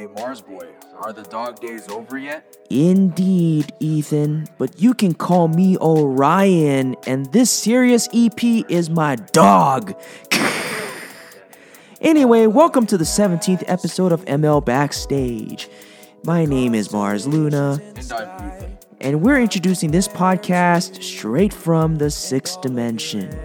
Hey Mars Boy, are the dog days over yet? Indeed, Ethan, but you can call me Orion, and this Sirius EP is my dog. anyway, welcome to the 17th episode of ML Backstage. My name is Mars Luna, And I'm Ethan. and we're introducing this podcast straight from the sixth dimension.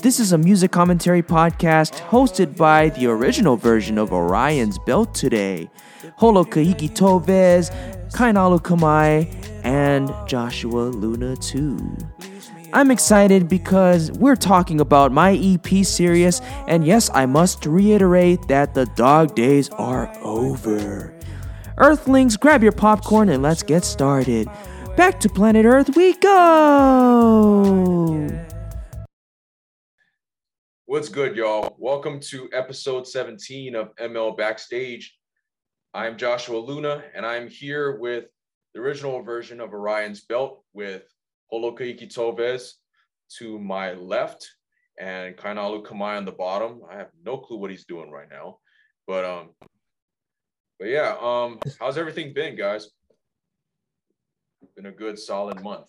This is a music commentary podcast hosted by the original version of Orion's Belt today, Holo Kaiki Tovez, Kainalu Kamai, and Joshua Luna 2. I'm excited because we're talking about my EP series, and yes, I must reiterate that the dog days are over. Earthlings, grab your popcorn and let's get started. Back to planet Earth we go! What's good, y'all? Welcome to episode 17 of ML Backstage. I'm Joshua Luna, and I'm here with the original version of Orion's Belt with Holokaiki Tovez to my left and Kainalu Kamai on the bottom. I have no clue what he's doing right now. But um, but yeah, um, how's everything been, guys? Been a good solid month.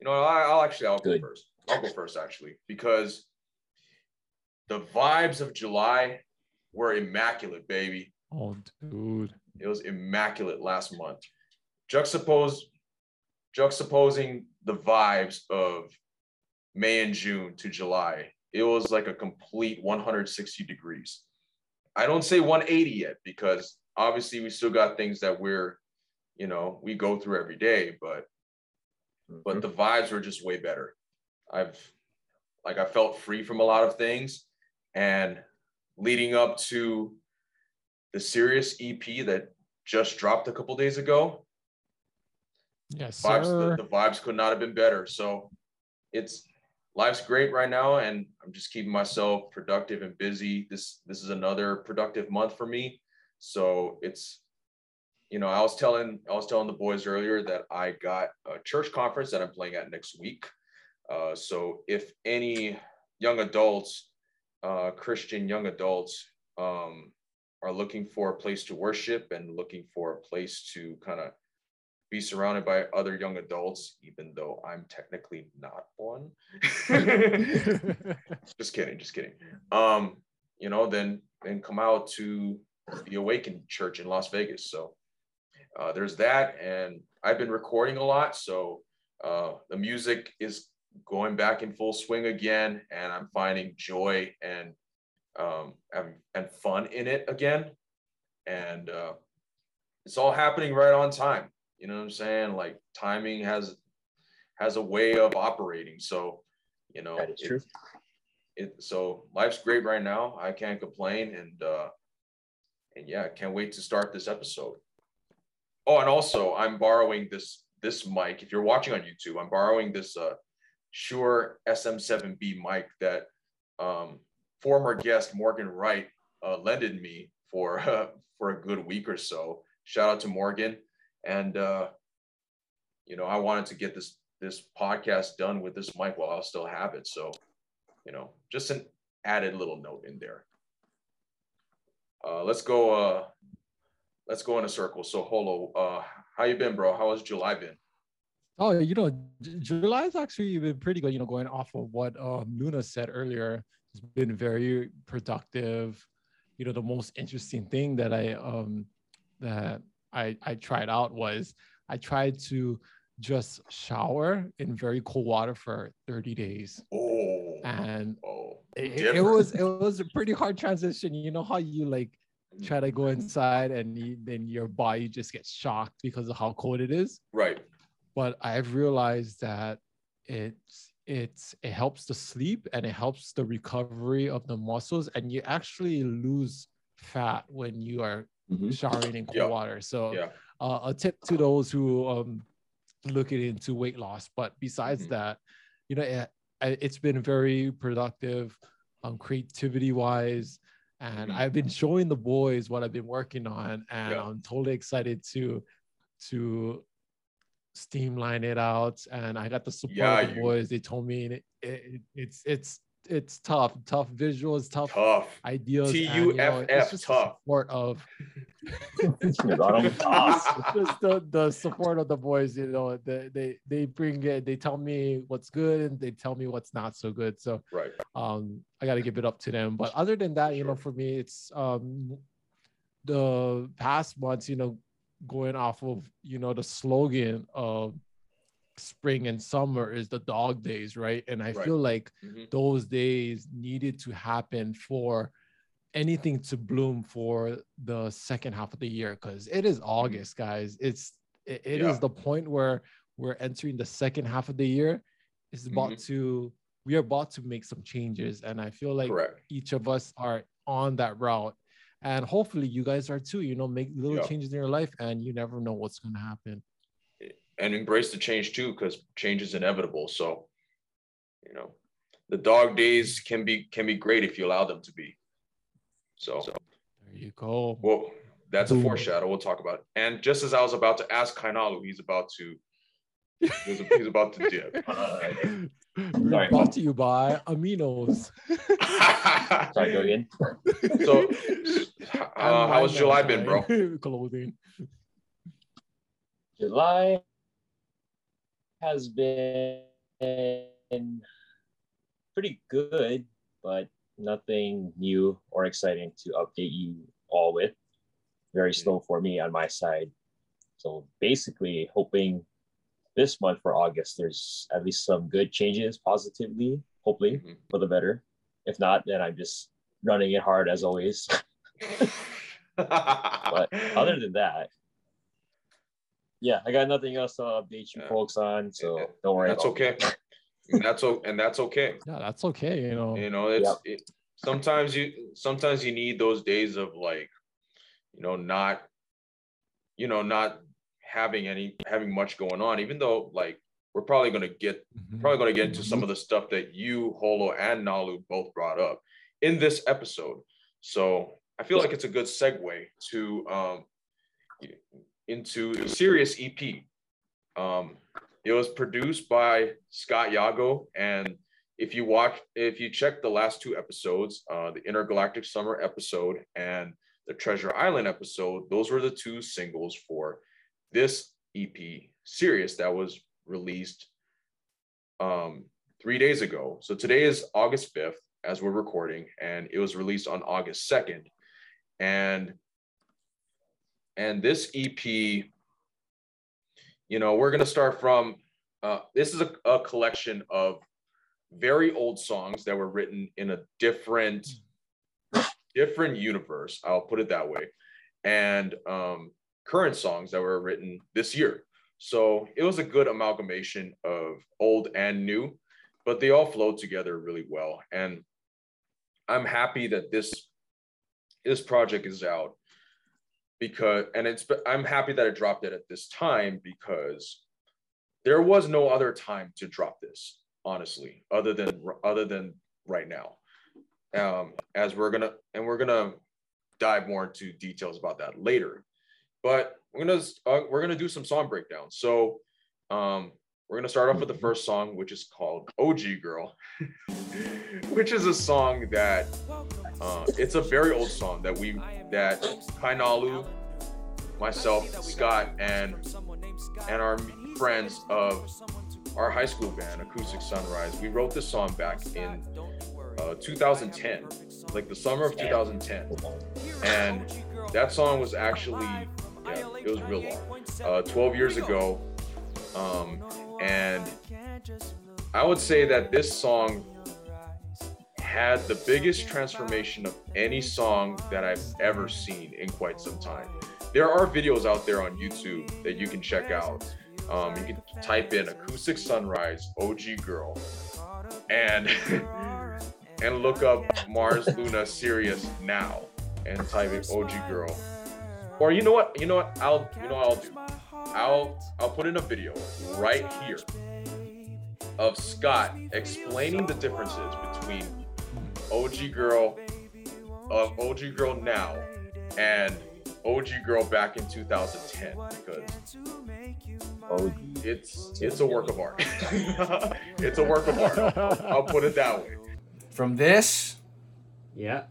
You know, I, I'll actually I'll Good. go first. I'll go first actually because the vibes of July were immaculate, baby. Oh, dude. It was immaculate last month. Juxtapose, juxtaposing the vibes of May and June to July, it was like a complete 160 degrees. I don't say 180 yet because obviously we still got things that we're, you know, we go through every day, but but mm-hmm. the vibes were just way better. I've like I felt free from a lot of things and leading up to the Sirius EP that just dropped a couple days ago, Yes, vibes sir. the, the vibes could not have been better. So it's life's great right now and I'm just keeping myself productive and busy. This this is another productive month for me. So it's you know, I was telling I was telling the boys earlier that I got a church conference that I'm playing at next week. Uh, so if any young adults, uh, Christian young adults, um, are looking for a place to worship and looking for a place to kind of be surrounded by other young adults, even though I'm technically not one. just kidding, just kidding. Um, you know, then then come out to the Awakened Church in Las Vegas. So uh, there's that, and I've been recording a lot, so uh, the music is going back in full swing again, and I'm finding joy and um, and, and fun in it again, and uh, it's all happening right on time. You know what I'm saying? Like timing has has a way of operating. So, you know, That is it- true. It, so life's great right now. I can't complain, and uh, and yeah, can't wait to start this episode. Oh, and also I'm borrowing this this mic. If you're watching on YouTube, I'm borrowing this uh, Shure SM7B mic that um, former guest Morgan Wright uh, lended me for uh, for a good week or so. Shout out to Morgan, and uh, you know I wanted to get this this podcast done with this mic while I still have it. So you know, just an added little note in there. Uh, let's go. Uh, let's go in a circle. So, Holo, uh, how you been, bro? How has July been? Oh, you know, J- July's actually been pretty good. You know, going off of what um, Luna said earlier, it's been very productive. You know, the most interesting thing that I um that I I tried out was I tried to just shower in very cold water for 30 days, Oh, and oh, it, it was it was a pretty hard transition. You know how you like try to go inside and you, then your body just gets shocked because of how cold it is. right. But I've realized that it's it's it helps the sleep and it helps the recovery of the muscles, and you actually lose fat when you are showering in cold Yeah. water. So Yeah. uh, a tip to those who um looking into weight loss. But besides Mhm. that, you know, it, it's been very productive, um, creativity wise. And Mhm. I've been showing the boys what I've been working on, and Yeah. I'm totally excited to to streamline it out. And I got the support Yeah, of the you- boys. They told me it, it, it's it's it's tough, tough visuals, tough, Tough. ideas. and, you know, T-U-F-F, it's just the tough. support of it's just the, the support of the boys. You know, they they they bring it. They tell me what's good and they tell me what's not so good. So Right. um i got to give it up to them but other than that you know for me it's um the past months you know going off of you know the slogan of spring and summer is the dog days right and i Right. feel like Mhm. those days needed to happen for anything to bloom for the second half of the year because it is august guys it's it, it is Yeah. the point where we're entering the second half of the year it's about to we are about to make some changes and i feel like Correct. each of us are on that route and hopefully you guys are too you know make little Yeah. changes in your life and you never know what's going to happen. And embrace the change too because change is inevitable. So you know the dog days can be can be great if you allow them to be. So there you go. well that's a foreshadow. We'll talk about it. and just as i was about to ask kainalu he's about to he's, he's about to dip We're Sorry. brought to you by aminos Sorry, go again. so uh, how was july been bro clothing July has been pretty good, but nothing new or exciting to update you all with. Very slow for me on my side. So basically, hoping this month for August, there's at least some good changes positively, hopefully Mhm. for the better. If not, then I'm just running it hard as always. but other than that, yeah, I got nothing else to update you Yeah. folks on, so Yeah. don't worry. that's about okay and that's o- and that's okay yeah that's okay you know you know it's it, sometimes you sometimes you need those days of like you know not you know not having any having much going on even though like we're probably going to get Mhm. probably going to get into some of the stuff that you holo and nalu both brought up in this episode. So i feel like it's a good segue to um into the Sirius ep um it was produced by scott yago and if you watch if you check the last two episodes uh the intergalactic summer episode and the treasure island episode those were the two singles for this ep series that was released um three days ago. So today is august 5th as we're recording and it was released on august 2nd and and this ep you know we're to start from uh, this is a, a collection of very old songs that were written in a different different universe i'll put it that way. And um, current songs that were written this year. So it was a good amalgamation of old and new but they all flowed together really well. And i'm happy that this this project is out because and it's i'm happy that I dropped it at this time because there was no other time to drop this honestly other than other than right now. Um as we're gonna and we're gonna dive more into details about that later but we're gonna uh, we're gonna do some song breakdowns so um we're gonna start off with the first song which is called og girl which is a song that uh, it's a very old song that we that kainalu myself scott and and our friends of our high school band, Acoustic Sunrise. We wrote this song back in uh, 2010, like the summer of 2010. And that song was actually, it was real long, uh, 12 years ago. Um, and I would say that this song had the biggest transformation of any song that I've ever seen in quite some time. There are videos out there on YouTube that you can check out. Um, you can type in acoustic sunrise OG girl and and look up Mars Luna Sirius now and type in OG girl. Or you know what? You know what? I'll you know what I'll do. I'll I'll put in a video right here of Scott explaining the differences between OG girl of OG girl now and OG girl back in 2010 because Oh, it's it's a work of art. it's a work of art. I'll, I'll put it that way. from this, Yeah.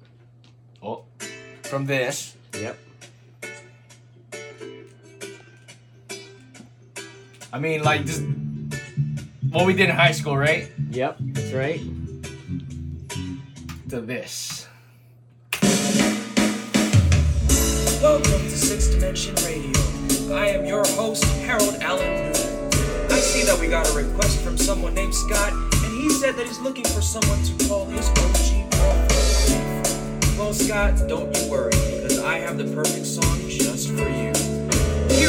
Oh. from this. Yep. I mean, like just what we did in high school, right? Yep. That's right. To this. Welcome to Sixth Dimension Radio. I am your host, Harold Allen Newman. I see that we got a request from someone named Scott, and he said that he's looking for someone to call his OG girlfriend. Well, Scott, don't you worry, because I have the perfect song just for you.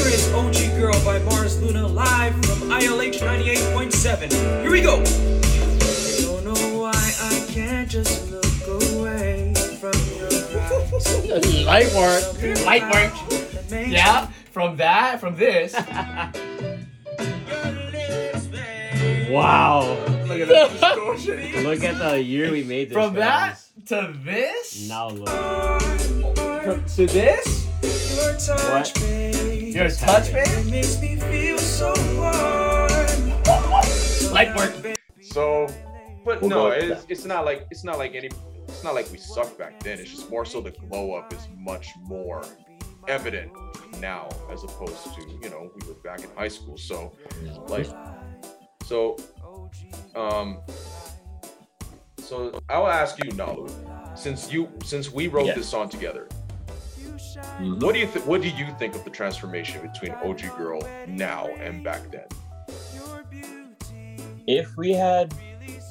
Here is OG Girl by Mars Luna live from ILH 98.7. Here we go. Don't know why I can't just look away from your eyes. Light work. Light work. Yeah. From that, from this. wow. Look at that distortion. Look at the year we made this. From that to this. Now look. From- to this. Your touch, What? Babe. Your touch, It makes me feel so warm. Light work. So, but We'll no, it's, it's not like it's not like any it's not like we sucked back then. It's just more so the glow up is much more evident now as opposed to you know we were back in high school. So like so um so I'll ask you Nalu since you since we wrote Yeah. this song together. Mm, what do you th- what do you think of the transformation between OG Girl now and back then If we had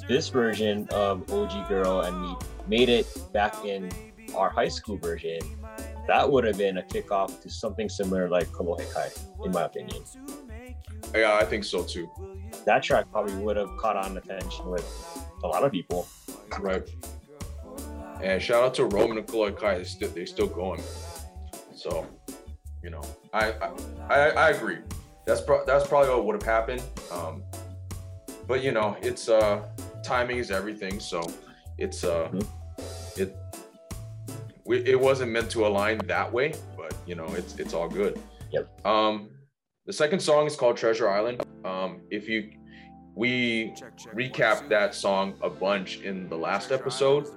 this version of OG Girl and we made it back in our high school version, that would have been a kickoff to something similar like Kolohe Kai, in my opinion. yeah I think so too That track probably would have caught on attention with a lot of people. Right. And shout out to Roman and Kolohe Kai. They still they still going. So, you know, I I, I, I agree. That's pro- that's probably what would have happened. Um, but you know, it's uh timing is everything. So it's uh Mhm. it we, it wasn't meant to align that way, but you know, it's it's all good. Yep. Um, the second song is called Treasure Island. Um, if you we recapped that song a bunch in the last episode.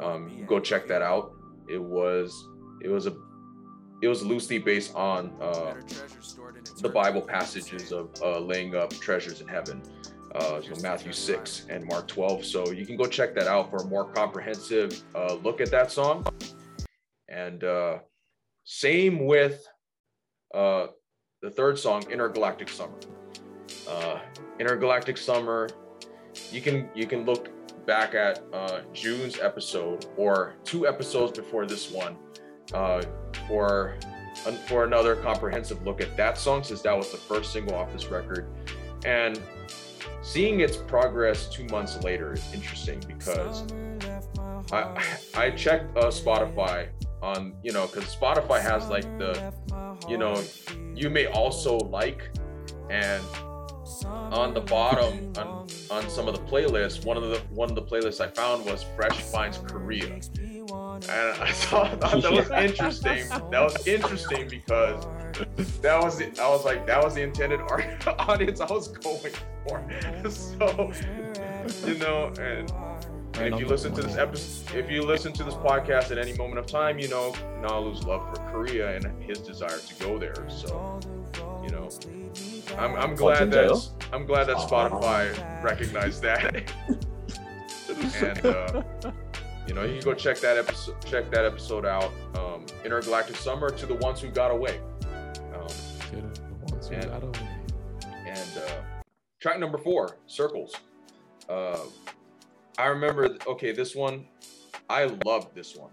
Um, go check that out. It was it was a it was loosely based on uh, the Bible passages of uh, laying up treasures in heaven, uh, know, Matthew six and Mark twelve. So you can go check that out for a more comprehensive uh, look at that song. And uh, same with uh, the third song, Intergalactic Summer. Intergalactic Summer, you can you can look back at June's episode or two episodes before this one uh, for for another comprehensive look at that song since that was the first single off this record. And seeing its progress two months later is interesting because I I checked uh, Spotify on you know because Spotify has like the you know you may also like and on the bottom on, on some of the playlists one of the one of the playlists i found was fresh finds korea. And i thought, thought that was interesting. That was interesting because that was the, i was like that was the intended audience i was going for. So you know and and if you listen to this episode, if you listen to this podcast at any moment of time, you know Nalu's love for Korea and his desire to go there. So, you know, I'm, I'm glad that I'm glad that Spotify recognized that. and uh, you know, you can go check that episode check that episode out. Um, Intergalactic Summer to the ones who got away. Um, To the ones who And- and uh, track number four, Circles. Uh, I remember, okay, this one, I loved this one.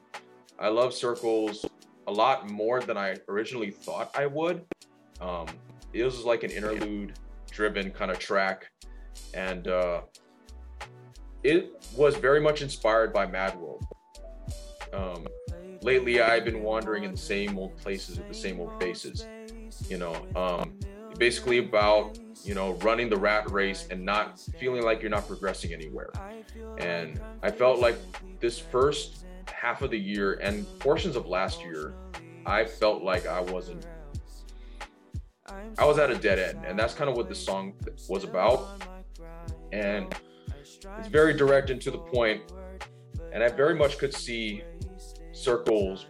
I love Circles a lot more than I originally thought I would. Um, it was like an interlude driven kind of track. And uh, it was very much inspired by Mad World. Um, lately, I've been wandering in the same old places with the same old faces. You know, um, basically about you know running the rat race and not feeling like you're not progressing anywhere. And i felt like this first half of the year and portions of last year i felt like i wasn't i was at a dead end. And that's kind of what this song was about. And it's very direct and to the point. And I very much could see circles.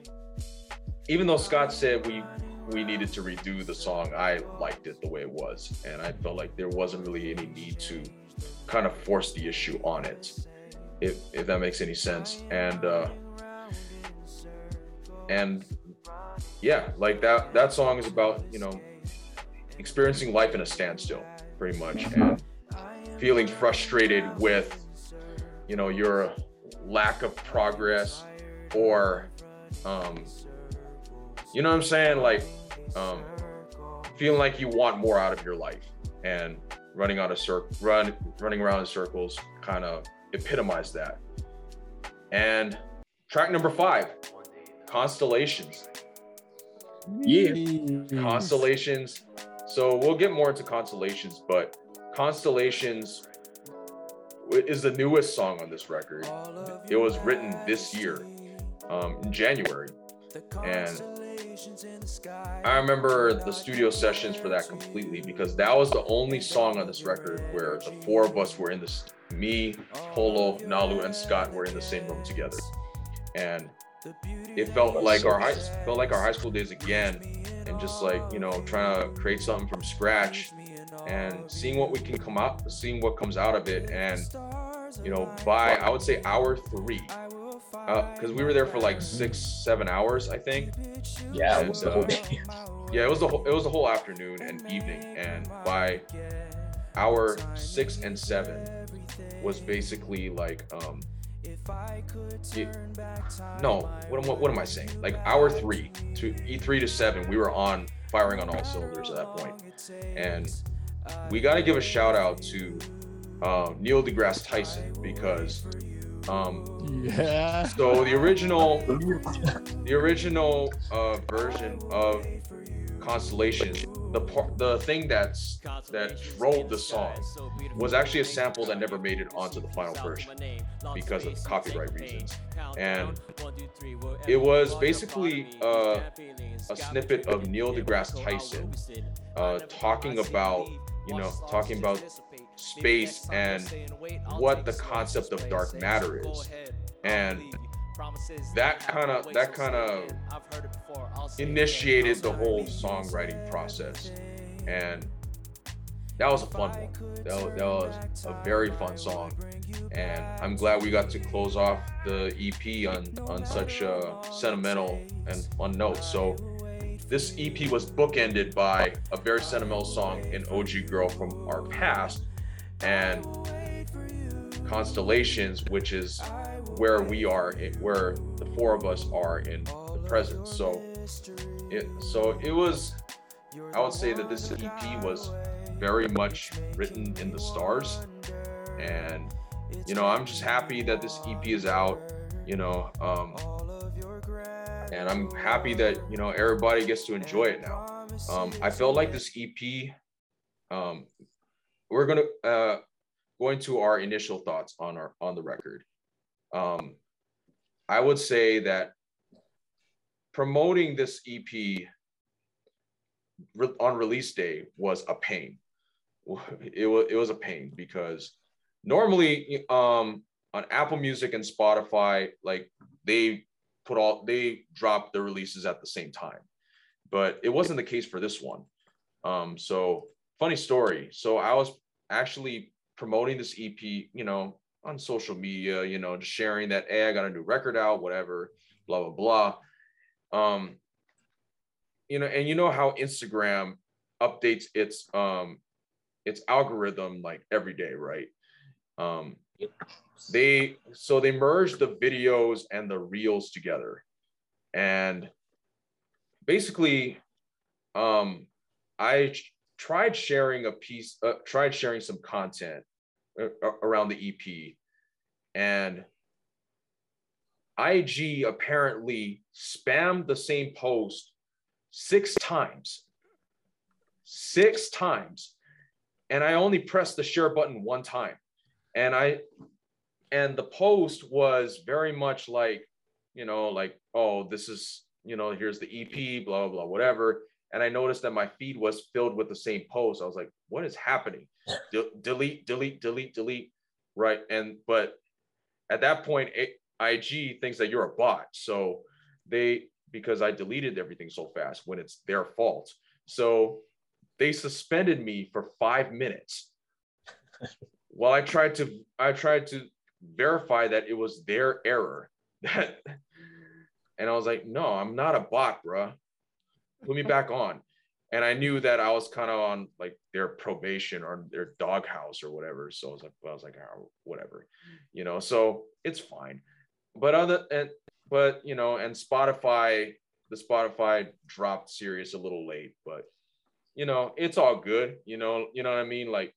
Even though Scott said we we needed to redo the song, I liked it the way it was, and I felt like there wasn't really any need to kind of force the issue on it, if if that makes any sense. And uh, and yeah, like that that song is about you know experiencing life in a standstill, pretty much, and feeling frustrated with you know your lack of progress or um you know what i'm saying? Like um feeling like you want more out of your life and running out of circle run running around in circles kind of epitomize that. And track number five constellations. Yeah. constellations. So we'll get more into constellations but constellations is the newest song on this record. It was written this year um, in january. And i remember the studio sessions for that completely because that was the only song on this record where the four of us were in this me holo nalu and scott were in the same room together. And it felt like our high felt like our high school days again and just like you know trying to create something from scratch and seeing what we can come out seeing what comes out of it and you know by i would say hour three because we were there for like six seven hours i think. Yeah, And, the whole uh, day. yeah it was the whole it was the whole afternoon and evening. And by hour six and seven was basically like um yeah, no what am, what am i saying? Like hour three to e3 to seven we were on firing on all cylinders at that point. And we got to give a shout out to um, neil degrasse tyson because um, Yeah. so the original, the original uh, version of Constellation, the part, the thing that's that drove the song was actually a sample that never made it onto the final version because of copyright reasons, and it was basically uh, a snippet of Neil deGrasse Tyson uh, talking about, you know, talking about space and what the concept of dark matter is, and that kind of that kind of initiated the whole songwriting process, and that was a fun one. That was, that was a very fun song, and I'm glad we got to close off the EP on on such a sentimental and fun note. So this EP was bookended by a very sentimental song in OG Girl from our past and Constellations, which is where we are, where the four of us are in the present. So it so it was I would say that this EP was very much written in the stars. And you know, I'm just happy that this EP is out, you know, um and I'm happy that you know everybody gets to enjoy it now. Um, I felt like this EP. Um, we're gonna uh, go into our initial thoughts on our on the record. Um, I would say that promoting this EP re- on release day was a pain. It was it was a pain because normally um, on Apple Music and Spotify, like they put all they drop the releases at the same time but it wasn't the case for this one um so funny story. So i was actually promoting this ep you know on social media you know just sharing that hey i got a new record out whatever blah blah blah. Um you know and you know how instagram updates its um its algorithm like every day right? Um they so they merged the videos and the reels together. And basically um i tried sharing a piece uh, tried sharing some content uh, around the ep and ig apparently spammed the same post six times. Six times. And i only pressed the share button one time. And i and the post was very much like you know like oh this is you know here's the ep blah blah blah whatever and i noticed that my feed was filled with the same post i was like what is happening De- delete delete delete delete right and but at that point it, IG thinks that you're a bot. So they because I deleted everything so fast when it's their fault. So they suspended me for five minutes while I tried to I tried to verify that it was their error. That and I was like, no, I'm not a bot, bruh. Put me back on. And I knew that I was kind of on like their probation or their doghouse or whatever. So I was like, I was like, oh, whatever, you know. So it's fine. But other and but you know, and Spotify, the Spotify dropped Sirius a little late, but you know, it's all good. You know, you know what I mean? Like,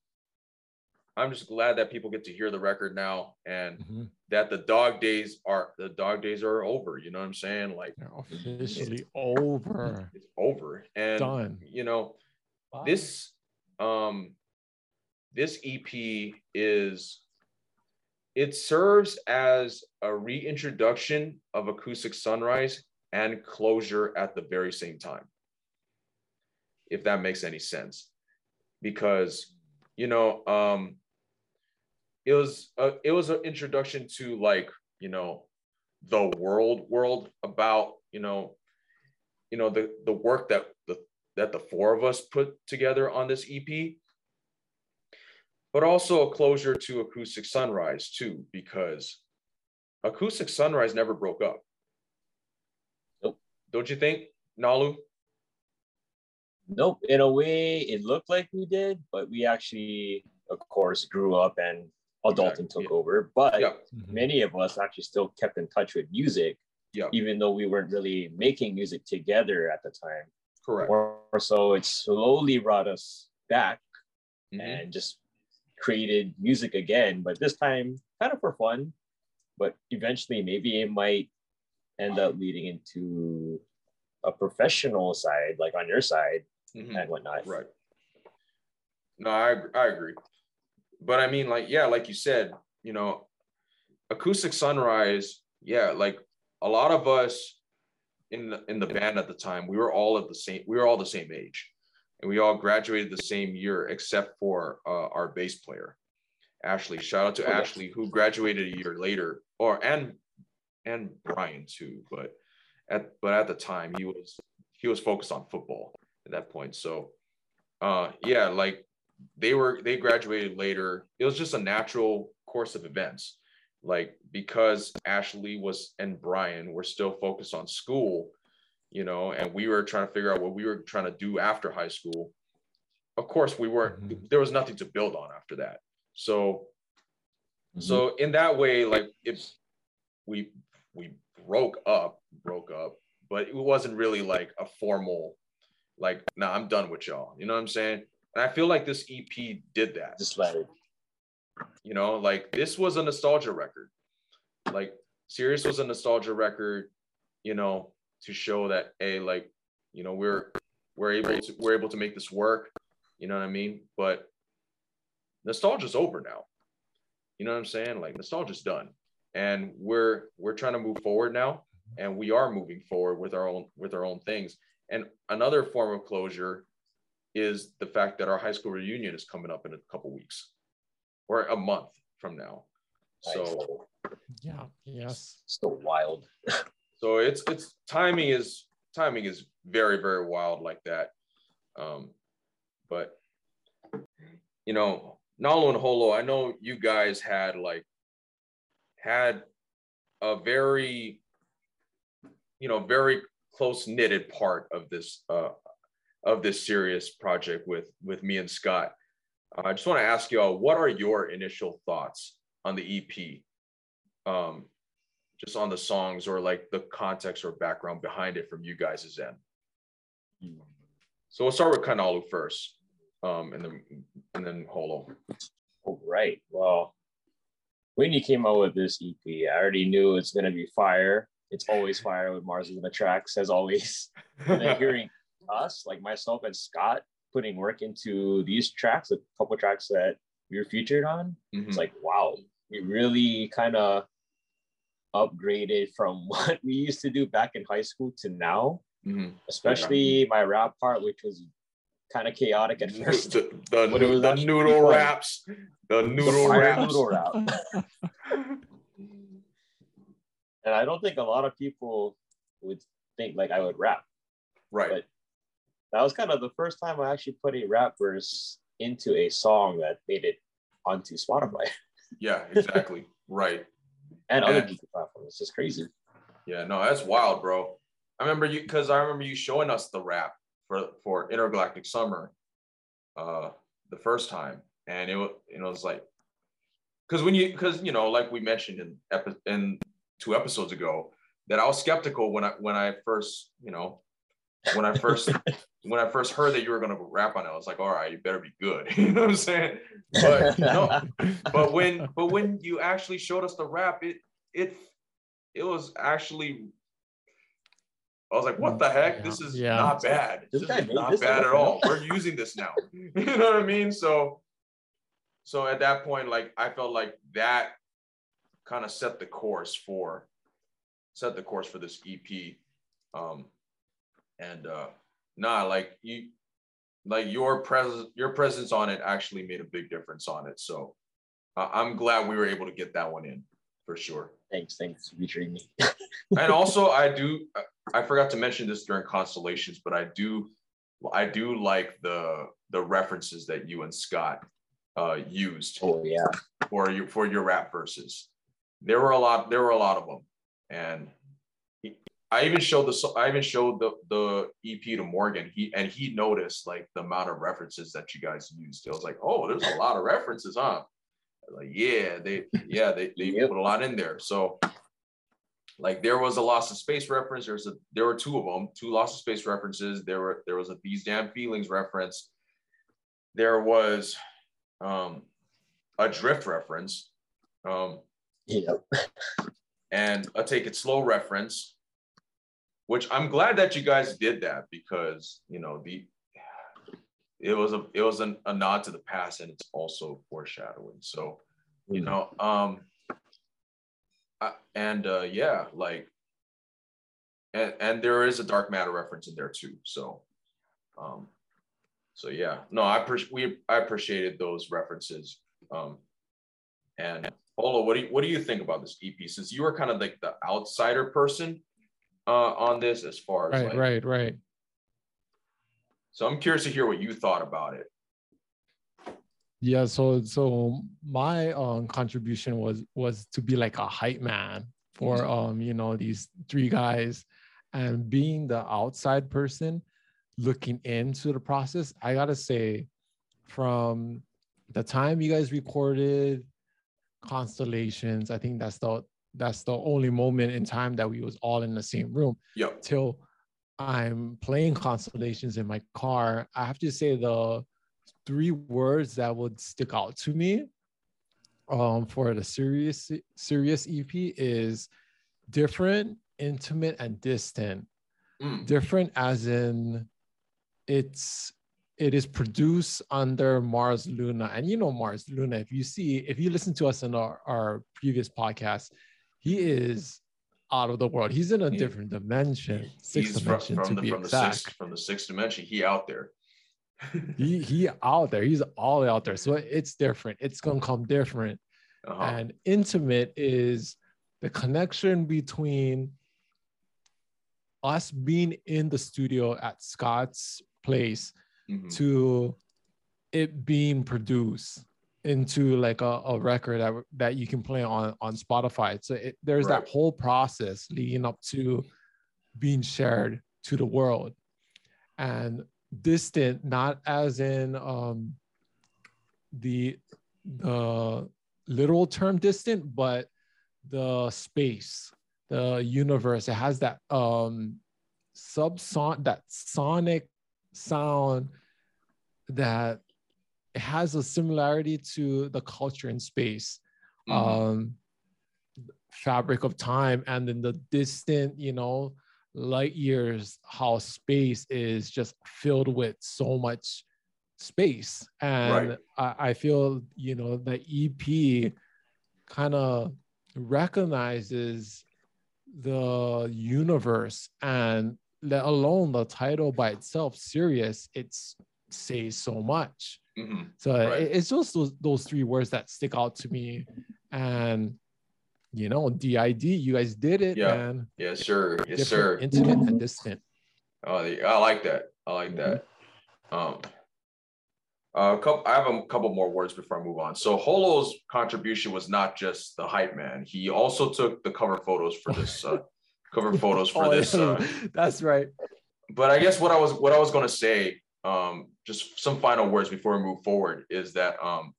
I'm just glad that people get to hear the record now and Mhm. that the dog days are the dog days are over. You know what I'm saying? Like They're officially over. it's over. And Done. you know, this um this ep is it serves as a reintroduction of acoustic sunrise and closure at the very same time if that makes any sense because you know um it was a, it was an introduction to like you know the world world about you know you know the the work that the that the four of us put together on this EP, but also a closure to Acoustic Sunrise too, because Acoustic Sunrise never broke up. Nope. Don't you think, Nalu? Nope. In a way, it looked like we did, but we actually, of course, grew up and adulting Exactly, took yeah. over. But Yeah. Mhm. many of us actually still kept in touch with music, Yeah, even though we weren't really making music together at the time. correct. Or, or so it slowly brought us back Mhm. and just created music again, but this time kind of for fun. But eventually, maybe it might end up leading into a professional side, like on your side Mhm. and whatnot. Right. No, I I agree. But I mean, like, yeah, like you said, you know, acoustic sunrise, yeah, like a lot of us in the in the band at the time, we were all at the same, we were all the same age. And we all graduated the same year, except for uh, our bass player, Ashley. Shout out to Oh, yeah. Ashley, who graduated a year later, or and and Brian too. But at but at the time, he was he was focused on football at that point. So uh yeah like they were they graduated later. It was just a natural course of events. Like because ashley was and brian were still focused on school you know and we were trying to figure out what we were trying to do after high school. Of course we weren't Mhm. there was nothing to build on after that. So Mhm. so in that way like if we we broke up broke up but it wasn't really like a formal like nah i'm done with y'all. You know what i'm saying and i feel like this ep did that. Just it. you know like this was a nostalgia record. Like Sirius was a nostalgia record you know to show that a like you know we're we're able to we're able to make this work. You know what i mean? But nostalgia's over now. You know what i'm saying? Like nostalgia's done. And we're we're trying to move forward now and we are moving forward with our own with our own things. And another form of closure is the fact that our high school reunion is coming up in a couple weeks or a month from now so Yeah. Yes. still wild. so it's it's timing is timing is very very wild like that um but you know Nalu and Holo I know you guys had like had a very you know very close knitted part of this uh of this Sirius project with with me and Scott I just want to ask you all what are your initial thoughts on the EP um just on the songs or like the context or background behind it from you guys' end. So we'll start with Kainalu first, um, and then and then Holo. All right. Well, when you came out with this EP, I already knew it's gonna be fire. It's always fire with Mars on the tracks, as always. And then hearing us, like myself and Scott, putting work into these tracks, a couple tracks that we were featured on, Mhm. it's like wow, we really kind of upgraded from what we used to do back in high school to now. Mhm. Especially my rap part, which was kind of chaotic at first. the, the, But it was the noodle fun. raps, the noodle Fire raps. noodle rap. and I don't think a lot of people would think like I would rap. Right. But that was kind of the first time I actually put a rap verse into a song that made it onto Spotify yeah, exactly. right. and other music platforms. It's just crazy. Yeah, no, that's wild, bro. I remember you because I remember you showing us the rap for for Intergalactic Summer, uh, the first time, and it was you know it was like, because when you because you know like we mentioned in epi- in two episodes ago that I was skeptical when I when I first you know when I first when I first heard that you were gonna rap on it, I was like, all right, you better be good. you know what I'm saying? But no, but when but when you actually showed us the rap, it it it was actually I was like, what the heck? This is Yeah. not bad. This This, is not this bad at all. We're using this now. you know what I mean? So so at that point, like I felt like that kind of set the course for set the course for this EP. Um and uh nah, like you like your presence your presence on it actually made a big difference on it. So uh, I'm glad we were able to get that one in for sure. Thanks, thanks for featuring me. and also I do I forgot to mention this during constellations, but I do I do like the the references that you and Scott uh used oh yeah. for you for your rap verses. There were a lot there were a lot of them. And I even showed the I even showed the the EP to Morgan. He and he noticed like the amount of references that you guys used. I was like, "Oh, there's a lot of references, huh?" Like, yeah, they yeah, they they Yep. put a lot in there. So like there was a loss of space reference. There's a there were two of them, two loss of space references. There were there was a these damn feelings reference. There was um a drift reference, um, Yep. and a take it slow reference. Which I'm glad that you guys did that because you know the it was a it was an, a nod to the past and it's also foreshadowing. So you know um I, and uh yeah like and and there is a dark matter reference in there too so um so yeah. No i appreciate we i appreciated those references um and Olo, what do you what do you think about this ep since you were kind of like the outsider person uh on this as far as Right, like right, right. so i'm curious to hear what you thought about it Yeah, so so my um contribution was was to be like a hype man for um you know these three guys and being the outside person looking into the process. I got to say from the time you guys recorded constellations, I think that's the that's the only moment in time that we was all in the same room yep till I'm playing constellations in my car, I have to say the three words that would stick out to me um, for the Sirius Sirius EP is different, intimate, and distant. Mm, Different as in it's it is produced under Mars Luna. And you know Mars Luna, if you see, if you listen to us in our, our previous podcast, he is out of the world. He's in a different dimension, sixth he's from, dimension from to the be from the sixth from the sixth dimension he out there he he out there. He's all out there. So it's different. It's gonna come different. uh-huh. And intimate is the connection between us being in the studio at Scott's place Mhm. to it being produced into like a, a record that, that you can play on on Spotify. So it, there's Right. that whole process leading up to being shared to the world. And distant, not as in um, the the literal term distant, but the space, the universe. It has that um subson that sonic sound that it has a similarity to the culture in space Mhm. um fabric of time and then the distant you know light years how space is just filled with so much space and Right. I, I feel you know the ep kind of recognizes the universe and let alone the title by itself Sirius it's says so much Mhm. so Right. it- it's just those, those three words that stick out to me and you know, DID, you guys did it, Yeah. man. Yes, sir. Yes, Different, sir. Intimate and distant. Oh, I like that. I like that. Um, a couple. I have a couple more words before I move on. So Holo's contribution was not just the hype man. He also took the cover photos for this. Uh, cover photos for Oh, this. yeah, Uh, That's right. but I guess what I was what I was going to say, um, just some final words before we move forward is that, um,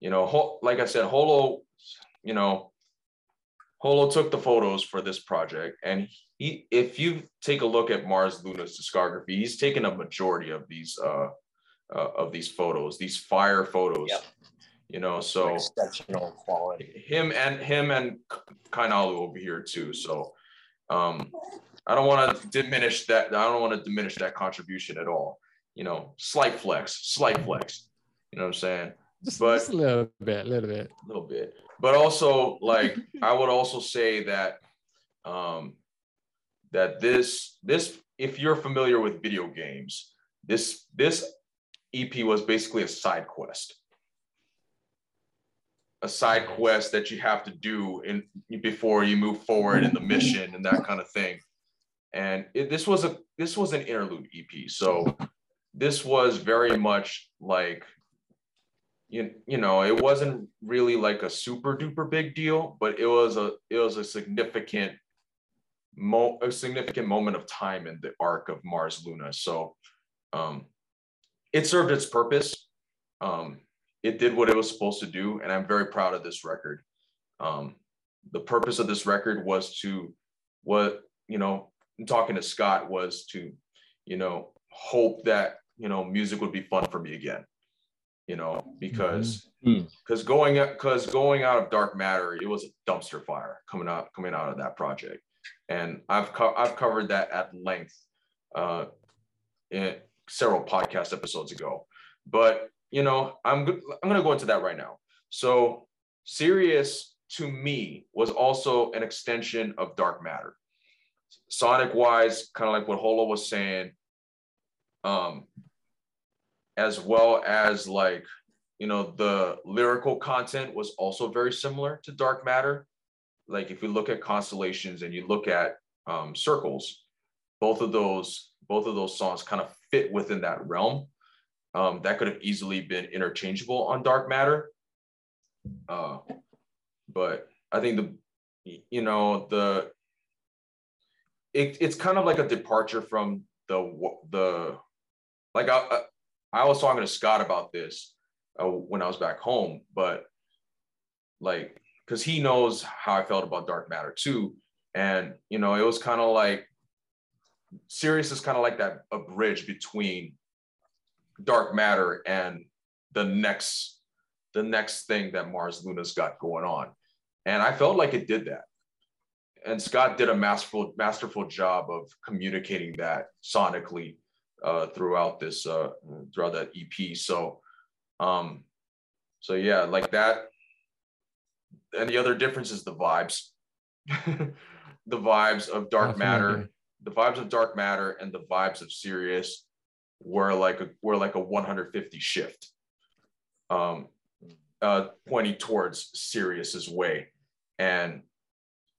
you know, like I said, Holo, you know, Holo took the photos for this project, and he, if you take a look at Mars Luna's discography, he's taken a majority of these uh, uh of these photos, these fire photos. Yep. You know, so exceptional quality. him and him and Kainalu over here too. So um I don't want to diminish that. I don't want to diminish that contribution at all. You know, slight flex, slight flex. You know what I'm saying? Just, But- just a little bit, a little bit. A little bit. But also, like, I would also say that um that this this if you're familiar with video games, this this EP was basically a side quest. A side quest that you have to do in before you move forward in the mission and that kind of thing. And it, this was a this was an interlude EP. So this was very much like you, you know it wasn't really like a super duper big deal but it was a it was a significant mo a significant moment of time in the arc of mars luna. So um it served its purpose. Um it did what it was supposed to do and i'm very proud of this record. Um the purpose of this record was to what you know talking to scott was to you know hope that you know music would be fun for me again you know because because going because going out of dark matter it was a dumpster fire coming out coming out of that project. And i've co- i've covered that at length uh in several podcast episodes ago. But you know i'm go- i'm going to go into that right now. So sirius to me was also an extension of dark matter. Sonic wise kind of like what holo was saying um as well as like you know the lyrical content was also very similar to dark matter. Like if you look at constellations and you look at um, circles both of those both of those songs kind of fit within that realm. Um, that could have easily been interchangeable on dark matter. Uh, but i think the you know the it, it's kind of like a departure from the the like I, I was talking to Scott about this uh, when I was back home, but like, because he knows how I felt about dark matter too, and you know, it was kind of like Sirius is kind of like that a bridge between dark matter and the next the next thing that Mars Luna's got going on, and I felt like it did that. And Scott did a masterful masterful job of communicating that sonically uh, throughout this uh, throughout that EP. So, um, so yeah, like that. And the other difference is the vibes, the vibes of dark matter, the vibes of dark matter, and the vibes of Sirius were like a were like a 150 shift, um, uh, pointing towards Sirius's way, and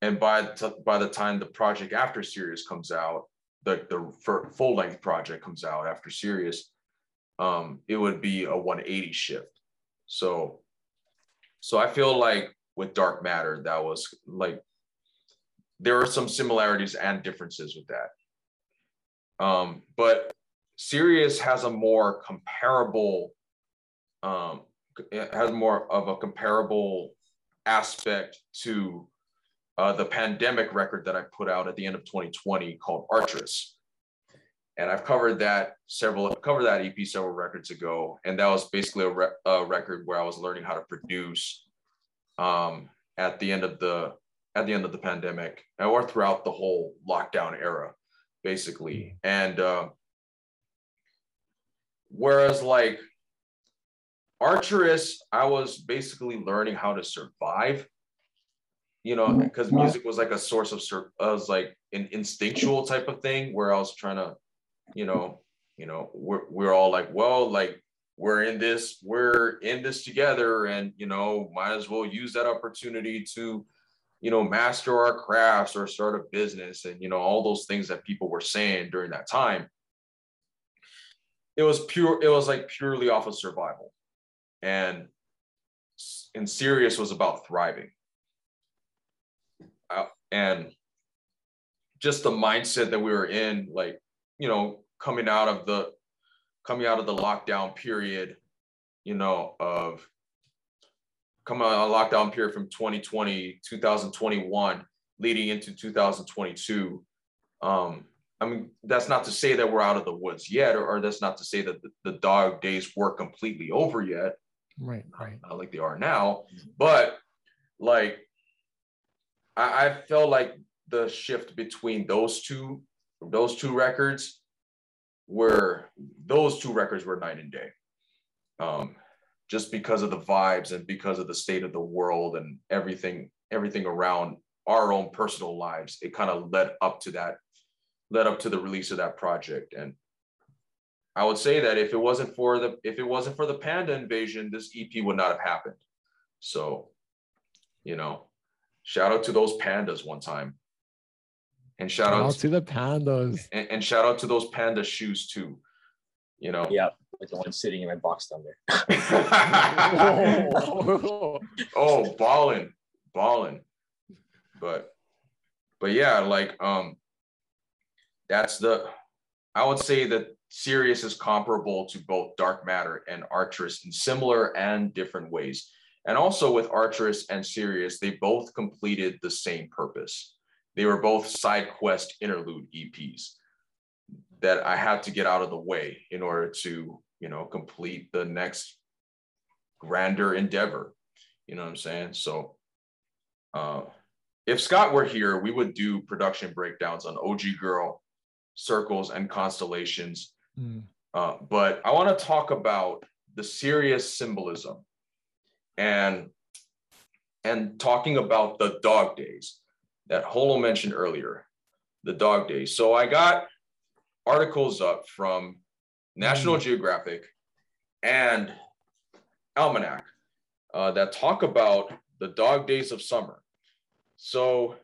and by t- by the time the project after Sirius comes out, the the full length project comes out after Sirius, um, it would be a 180 shift. So, so I feel like with Dark Matter, that was like there are some similarities and differences with that. Um, but Sirius has a more comparable, um, has more of a comparable aspect to uh, the pandemic record that I put out at the end of 2020 called Arcturus. And I've covered that several, covered that EP several records ago. And that was basically a, re- a record where I was learning how to produce um, at the end of the, at the end of the pandemic or throughout the whole lockdown era, basically. And uh, whereas like Arcturus, I was basically learning how to survive you know, mm-hmm. because music was like a source of, sur- I was like an instinctual type of thing where I was trying to, you know, you know, we're, we're all like, well, like we're in this, we're in this together and, you know, might as well use that opportunity to, you know, master our crafts or start a business and, you know, all those things that people were saying during that time. It was pure, it was like purely off of survival. And, and Sirius was about thriving. And just the mindset that we were in, like, you know, coming out of the coming out of the lockdown period, you know, of coming out of lockdown period from 2020, 2021, leading into 2022. Um, I mean, that's not to say that we're out of the woods yet, or, or that's not to say that the, the, dog days were completely over yet. Right, right. Uh, like they are now. But like, I, I felt like the shift between those two, those two records were those two records were night and day. Um, just because of the vibes and because of the state of the world and everything, everything around our own personal lives, it kind of led up to that, led up to the release of that project. And I would say that if it wasn't for the if it wasn't for the panda invasion, this EP would not have happened. So, you know, shout out to those pandas one time. And shout, shout out, to the pandas. And, and, shout out to those panda shoes too. You know. Yeah, like the one sitting in my box down there. oh, balling, balling. But, but yeah, like um, that's the. I would say that Sirius is comparable to both Dark Matter and Arcturus in similar and different ways. And also with Arcturus and Sirius, they both completed the same purpose they were both side quest interlude EPs that I had to get out of the way in order to, you know, complete the next grander endeavor. You know what I'm saying? So uh, if Scott were here, we would do production breakdowns on OG Girl, circles, and constellations. Mm. Uh, but I want to talk about the Sirius symbolism and and talking about the dog days that Holo mentioned earlier, the dog days. So I got articles up from National mm. Geographic and Almanac uh, that talk about the dog days of summer. So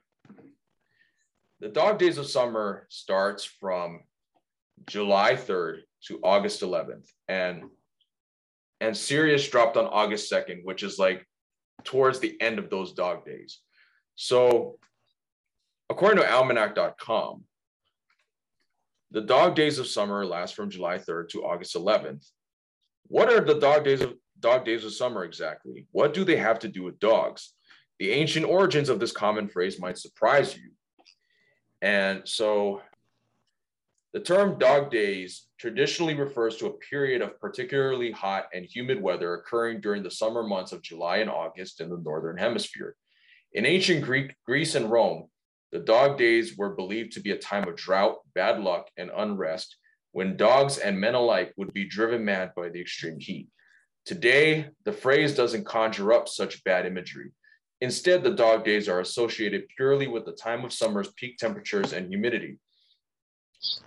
the dog days of summer starts from July 3rd to August 11th. And and Sirius dropped on August 2nd, which is like towards the end of those dog days. So According to almanac.com, the dog days of summer last from July 3rd to August 11th. What are the dog days of dog days of summer exactly? What do they have to do with dogs? The ancient origins of this common phrase might surprise you. And so the term dog days traditionally refers to a period of particularly hot and humid weather occurring during the summer months of July and August in the Northern Hemisphere. In ancient Greek, Greece and Rome, the dog days were believed to be a time of drought, bad luck, and unrest when dogs and men alike would be driven mad by the extreme heat. Today, the phrase doesn't conjure up such bad imagery. Instead, the dog days are associated purely with the time of summer's peak temperatures and humidity.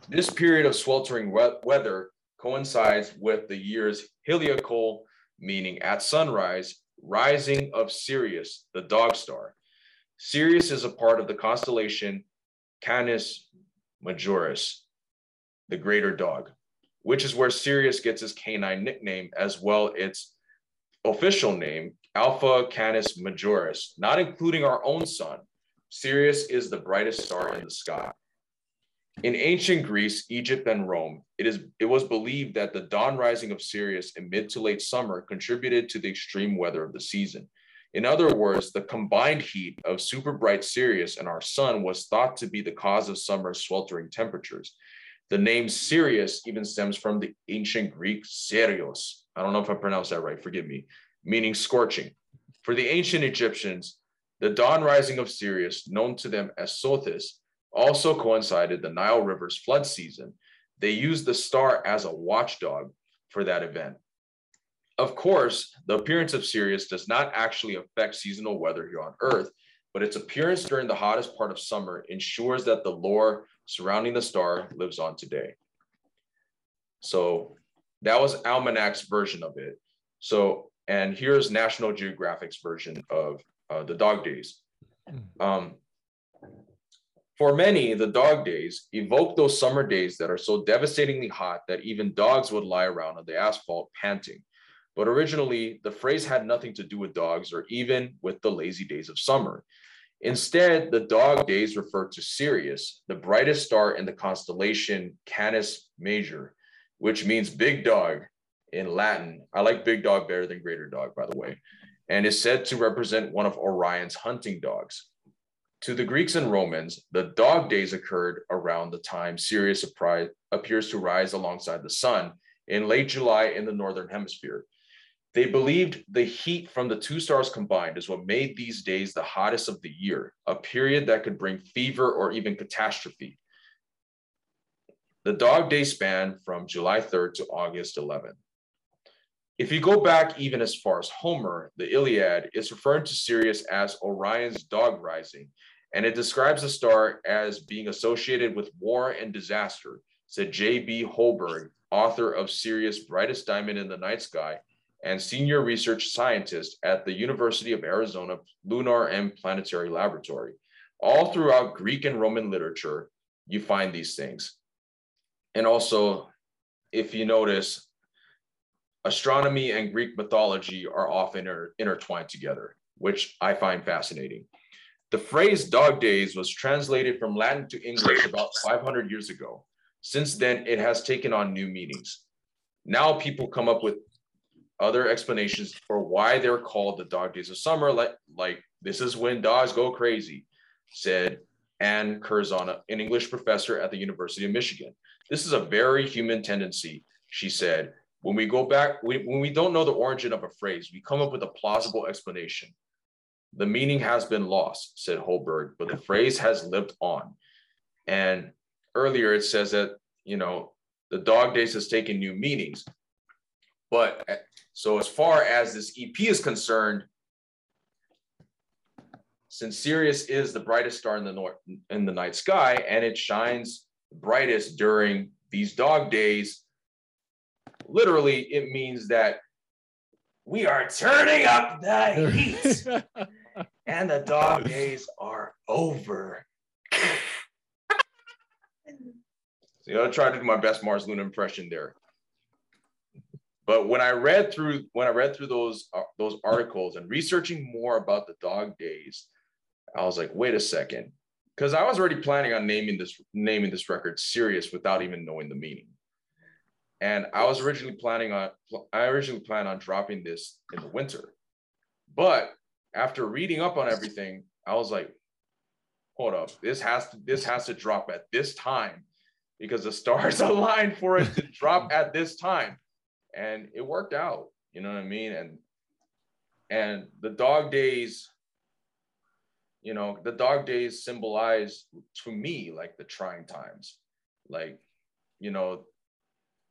This period of sweltering weather coincides with the year's heliacal, meaning at sunrise, rising of Sirius, the dog star. Sirius is a part of the constellation Canis Majoris, the greater dog, which is where Sirius gets his canine nickname as well its official name, Alpha Canis Majoris, not including our own sun. Sirius is the brightest star in the sky. In ancient Greece, Egypt, and Rome, it, is, it was believed that the dawn rising of Sirius in mid to late summer contributed to the extreme weather of the season. In other words, the combined heat of super bright Sirius and our sun was thought to be the cause of summer's sweltering temperatures. The name Sirius even stems from the ancient Greek Seirios. I don't know if I pronounced that right, forgive me, meaning scorching. For the ancient Egyptians, the dawn rising of Sirius, known to them as Sothis, also coincided the Nile River's flood season. They used the star as a watchdog for that event. Of course, the appearance of Sirius does not actually affect seasonal weather here on Earth, but its appearance during the hottest part of summer ensures that the lore surrounding the star lives on today. So that was Almanac's version of it. So, and here's National Geographic's version of uh, the dog days. Um, for many, the dog days evoke those summer days that are so devastatingly hot that even dogs would lie around on the asphalt panting. But originally, the phrase had nothing to do with dogs or even with the lazy days of summer. Instead, the dog days refer to Sirius, the brightest star in the constellation Canis Major, which means big dog in Latin. I like big dog better than greater dog, by the way, and is said to represent one of Orion's hunting dogs. To the Greeks and Romans, the dog days occurred around the time Sirius appears to rise alongside the sun in late July in the northern hemisphere. They believed the heat from the two stars combined is what made these days the hottest of the year, a period that could bring fever or even catastrophe. The dog day span from July 3rd to August 11th. If you go back even as far as Homer, the Iliad is referring to Sirius as Orion's dog rising, and it describes the star as being associated with war and disaster, said J.B. Holberg, author of Sirius' Brightest Diamond in the Night Sky and senior research scientist at the University of Arizona Lunar and Planetary Laboratory. All throughout Greek and Roman literature, you find these things. And also, if you notice, astronomy and Greek mythology are often inter- intertwined together, which I find fascinating. The phrase dog days was translated from Latin to English about 500 years ago. Since then, it has taken on new meanings. Now people come up with other explanations for why they're called the dog days of summer, like, like this is when dogs go crazy, said Anne Curzan, an English professor at the University of Michigan. This is a very human tendency, she said. When we go back, we, when we don't know the origin of a phrase, we come up with a plausible explanation. The meaning has been lost, said Holberg, but the phrase has lived on. And earlier it says that, you know, the dog days has taken new meanings. But so as far as this EP is concerned, since Sirius is the brightest star in the north in the night sky, and it shines brightest during these dog days, literally it means that we are turning up the heat and the dog days are over. so I tried to do my best Mars Luna impression there. But when I read through when I read through those uh, those articles and researching more about the dog days, I was like, wait a second, because I was already planning on naming this naming this record "Sirius" without even knowing the meaning. And I was originally planning on I originally planned on dropping this in the winter, but after reading up on everything, I was like, hold up, this has to this has to drop at this time because the stars aligned for it to drop at this time. And it worked out you know what i mean? And and the dog days you know the dog days symbolize to me like the trying times. Like you know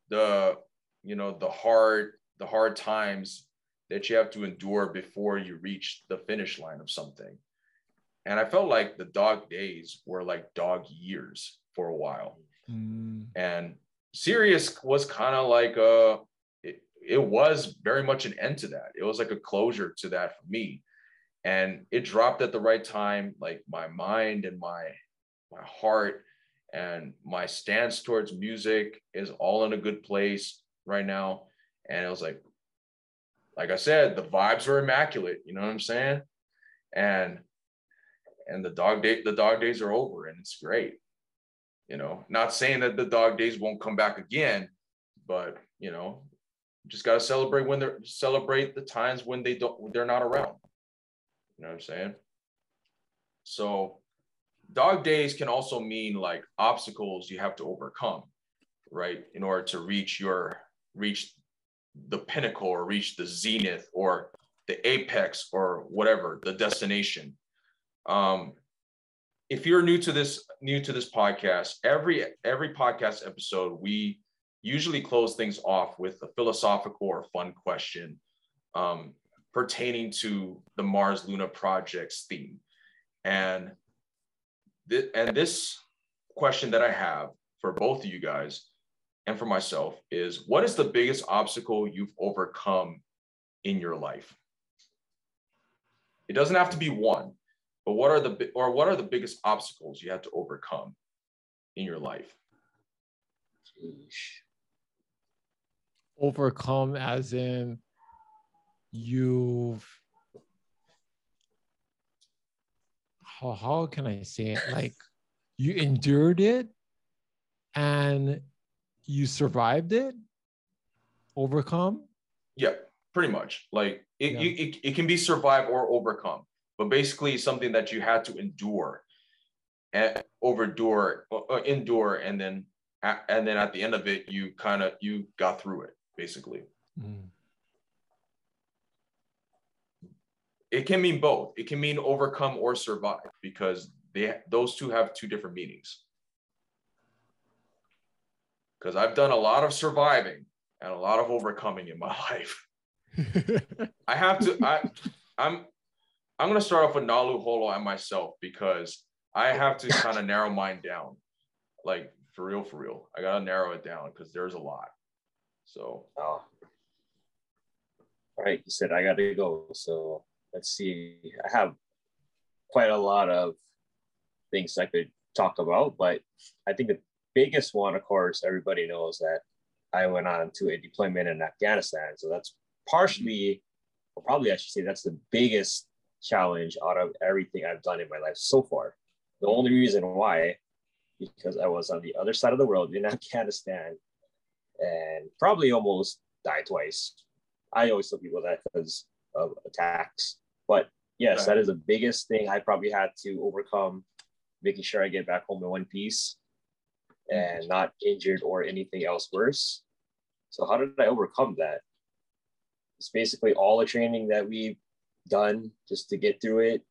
the you know the hard the hard times that you have to endure before you reach the finish line of something and i felt like the dog days were like dog years for a while mm. and sirius was kind of like a it it was very much an end to that. It was like a closure to that for me. And it dropped at the right time. Like my mind and my my heart and my stance towards music is all in a good place right now. And it was like, like I said, the vibes were immaculate. You know what I'm saying? And and the dog day the dog days are over and it's great. You know, not saying that the dog days won't come back again, but you know, just got to celebrate when they're celebrate the times when they don't they're not around. You know what I'm saying? So dog days can also mean like obstacles you have to overcome, right? In order to reach your reach the pinnacle or reach the zenith or the apex or whatever the destination. Um, if you're new to this new to this podcast, every every podcast episode we usually close things off with a philosophical or fun question um, pertaining to the Mars Luna project's theme. And, th- and this question that I have for both of you guys and for myself is what is the biggest obstacle you've overcome in your life? It doesn't have to be one. but what are the or what are the biggest obstacles you had to overcome in your life? Overcome as in you've how, how can I say it? Like you endured it and you survived it, overcome. Yeah, pretty much. Like it, Yeah. you, it, it can be survived or overcome, but basically something that you had to endure and overdure, uh, endure, and then and then at the end of it, you kind of you got through it. Basically, Mm. it can mean both. It can mean overcome or survive because they those two have two different meanings. Because I've done a lot of surviving and a lot of overcoming in my life. I have to. I, I'm. I'm gonna start off with Nalu Holo and myself because I have to kind of narrow mine down. Like for real, for real. I gotta narrow it down because there's a lot. So Oh. All right, you said I got to go. So let's see. I have quite a lot of things I could talk about, but I think the biggest one, of course, everybody knows that I went on to a deployment in Afghanistan. So that's partially, or probably I should say, that's the biggest challenge out of everything I've done in my life so far. The only reason why, because I was on the other side of the world in Afghanistan and probably almost died twice. I always tell people that because of attacks. But yes, Right. that is the biggest thing I probably had to overcome, making sure I get back home in one piece and not injured or anything else worse. So how did I overcome that? It's basically all the training that we've done just to get through it.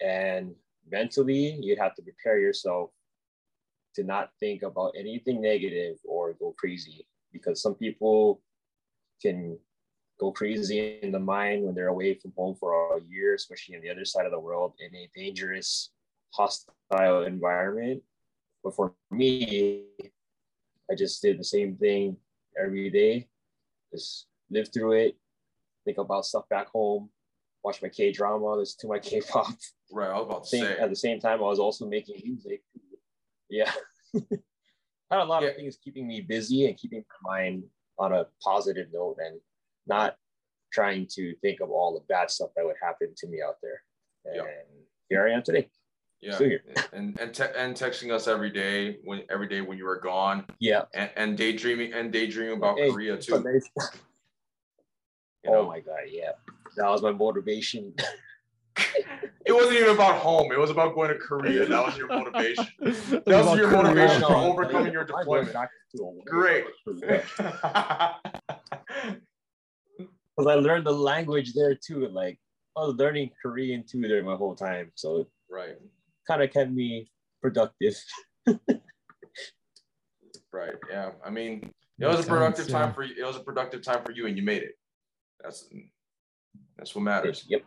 And mentally, you'd have to prepare yourself to not think about anything negative or go crazy because some people can go crazy in the mind when they're away from home for a year, especially on the other side of the world in a dangerous, hostile environment. But for me, I just did the same thing every day, just live through it, think about stuff back home, watch my K drama, listen to my K pop. right, I was about to Same, say. at the same time, I was also making music. Yeah. Had a lot Yeah. of things keeping me busy and keeping my mind on a positive note and not trying to think of all the bad stuff that would happen to me out there. And Yeah. here I am today. Yeah, and and te- and texting us every day when every day when you were gone, Yeah. and, and daydreaming and daydreaming about Hey, Korea too. you oh my God. Yeah. That was my motivation. It wasn't even about home. It was about going to Korea. That was your motivation. That was your Korea. motivation for overcoming your deployment. back to a- Great. Because I learned the language there too. Like I was learning Korean too there my whole time. So right, kind of kept me productive. right. Yeah. I mean, it was a productive sense, time for you. It was a productive time for you, and you made it. That's that's what matters. Yep.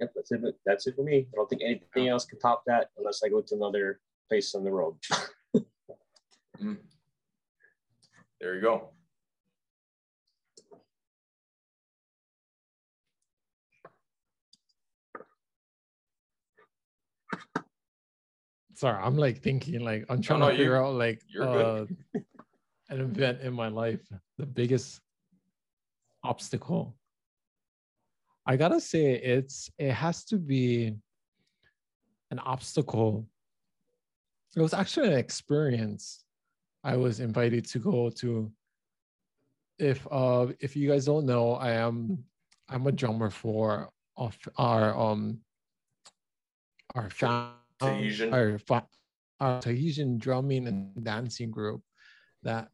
Yep, that's it. That's it for me. I don't think anything else can top that unless I go to another place on the road. Mm. There you go. Sorry, I'm like thinking, like I'm trying no, to figure out like uh, an event in my life, the biggest obstacle. I gotta say, it's it has to be an obstacle. It was actually an experience. I was invited to go to. If uh if you guys don't know, I am I'm a drummer for of our um our fam- Tahitian? our, fa- Tahitian drumming and dancing group that